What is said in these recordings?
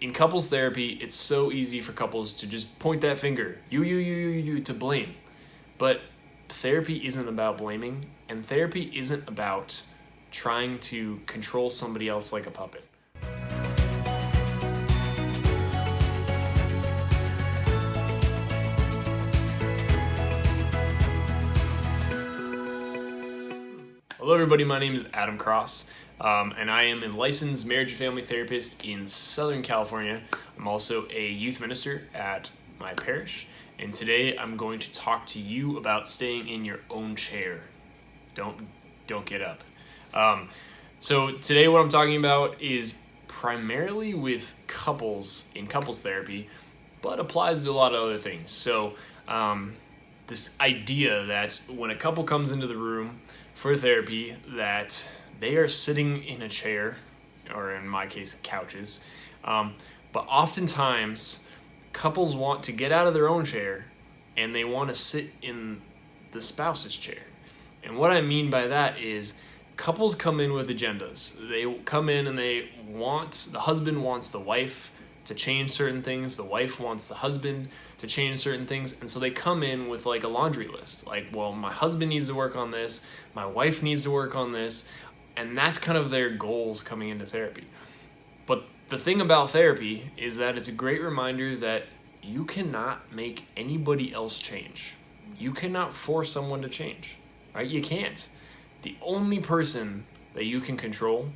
in couples therapy, it's so easy for couples to just point that finger, you, you, you, you, you, to blame. But therapy isn't about blaming, and therapy isn't about trying to control somebody else like a puppet. Hello, everybody. My name is Adam Cross. Um, and I am a licensed marriage and family therapist in Southern California. I'm also a youth minister at my parish. And today I'm going to talk to you about staying in your own chair. Don't don't get up. Um, so today what I'm talking about is primarily with couples in couples therapy, but applies to a lot of other things. So um, this idea that when a couple comes into the room for therapy, that they are sitting in a chair, or in my case, couches. Um, but oftentimes, couples want to get out of their own chair and they want to sit in the spouse's chair. And what I mean by that is couples come in with agendas. They come in and they want, the husband wants the wife to change certain things, the wife wants the husband to change certain things. And so they come in with like a laundry list. Like, well, my husband needs to work on this, my wife needs to work on this and that's kind of their goals coming into therapy. But the thing about therapy is that it's a great reminder that you cannot make anybody else change. You cannot force someone to change, right? You can't. The only person that you can control,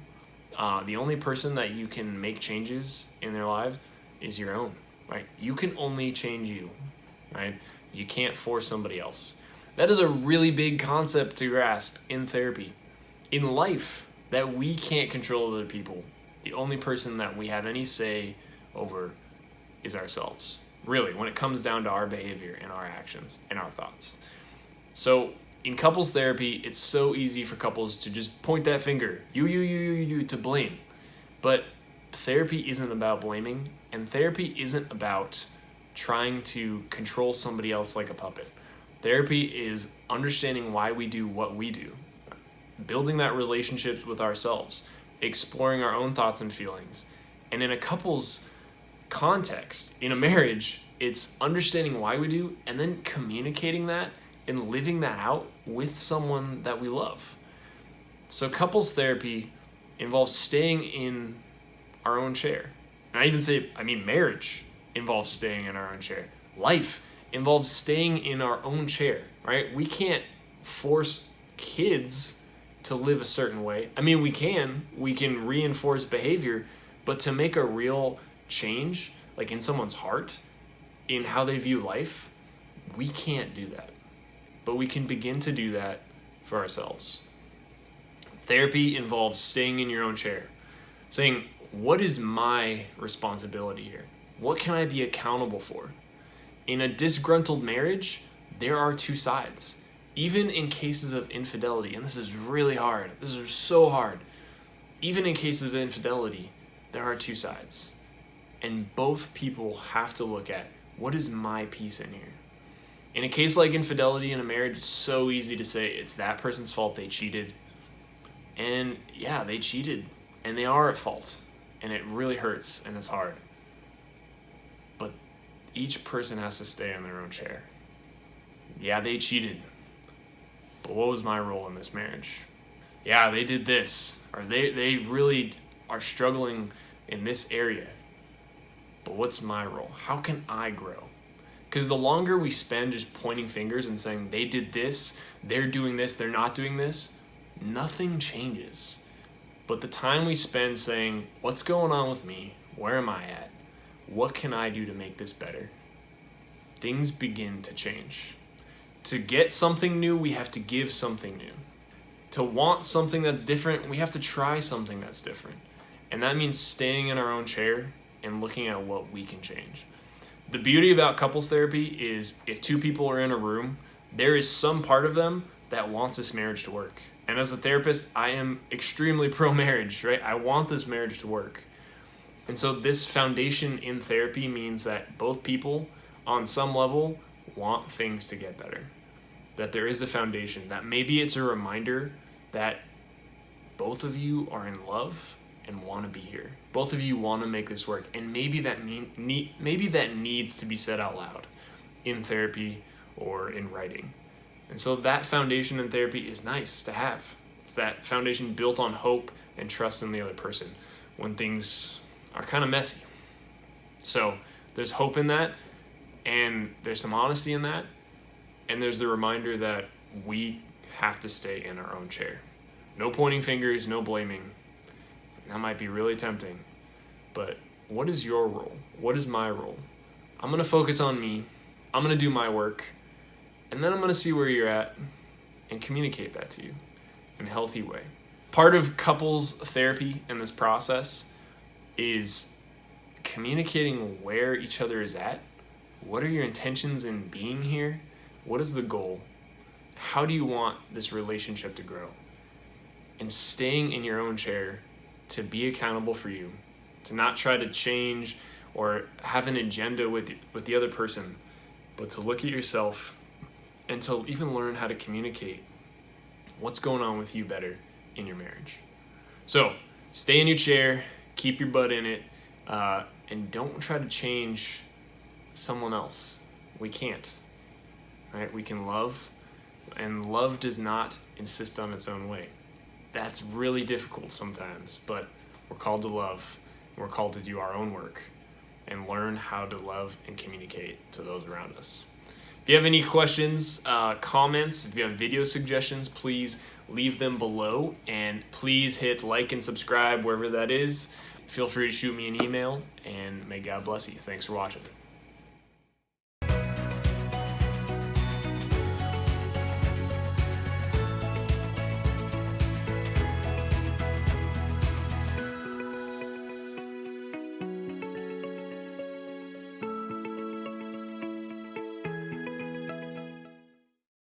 uh, the only person that you can make changes in their lives is your own, right? You can only change you, right? You can't force somebody else. That is a really big concept to grasp in therapy in life that we can't control other people. The only person that we have any say over is ourselves. Really, when it comes down to our behavior and our actions and our thoughts. So, in couples therapy, it's so easy for couples to just point that finger, you, you, you, you, you, to blame. But therapy isn't about blaming, and therapy isn't about trying to control somebody else like a puppet. Therapy is understanding why we do what we do building that relationships with ourselves, exploring our own thoughts and feelings. And in a couple's context, in a marriage, it's understanding why we do and then communicating that and living that out with someone that we love. So, couples therapy involves staying in our own chair. And I even say, I mean, marriage involves staying in our own chair. Life involves staying in our own chair, right? We can't force kids to live a certain way. I mean, we can, we can reinforce behavior, but to make a real change, like in someone's heart, in how they view life, we can't do that. But we can begin to do that for ourselves. Therapy involves staying in your own chair, saying, What is my responsibility here? What can I be accountable for? In a disgruntled marriage, there are two sides even in cases of infidelity, and this is really hard, this is so hard, even in cases of infidelity, there are two sides. And both people have to look at what is my piece in here? In a case like infidelity in a marriage, it's so easy to say it's that person's fault they cheated. And yeah, they cheated, and they are at fault, and it really hurts and it's hard. But each person has to stay in their own chair. Yeah, they cheated but what was my role in this marriage? Yeah, they did this, or they, they really are struggling in this area. But what's my role? How can I grow? Because the longer we spend just pointing fingers and saying they did this, they're doing this, they're not doing this, nothing changes. But the time we spend saying, what's going on with me? Where am I at? What can I do to make this better? Things begin to change. To get something new, we have to give something new. To want something that's different, we have to try something that's different. And that means staying in our own chair and looking at what we can change. The beauty about couples therapy is if two people are in a room, there is some part of them that wants this marriage to work. And as a therapist, I am extremely pro marriage, right? I want this marriage to work. And so, this foundation in therapy means that both people, on some level, want things to get better. That there is a foundation, that maybe it's a reminder that both of you are in love and want to be here. Both of you want to make this work, and maybe that mean need, maybe that needs to be said out loud in therapy or in writing. And so that foundation in therapy is nice to have. It's that foundation built on hope and trust in the other person when things are kind of messy. So there's hope in that, and there's some honesty in that, and there's the reminder that we have to stay in our own chair. No pointing fingers, no blaming. That might be really tempting, but what is your role? What is my role? I'm gonna focus on me, I'm gonna do my work, and then I'm gonna see where you're at and communicate that to you in a healthy way. Part of couples therapy in this process is communicating where each other is at. What are your intentions in being here? What is the goal? How do you want this relationship to grow? And staying in your own chair to be accountable for you, to not try to change or have an agenda with with the other person, but to look at yourself and to even learn how to communicate what's going on with you better in your marriage. So, stay in your chair, keep your butt in it, uh, and don't try to change someone else. We can't. Right? We can love, and love does not insist on its own way. That's really difficult sometimes, but we're called to love. We're called to do our own work and learn how to love and communicate to those around us. If you have any questions, uh, comments, if you have video suggestions, please leave them below and please hit like and subscribe wherever that is. Feel free to shoot me an email and may God bless you. Thanks for watching.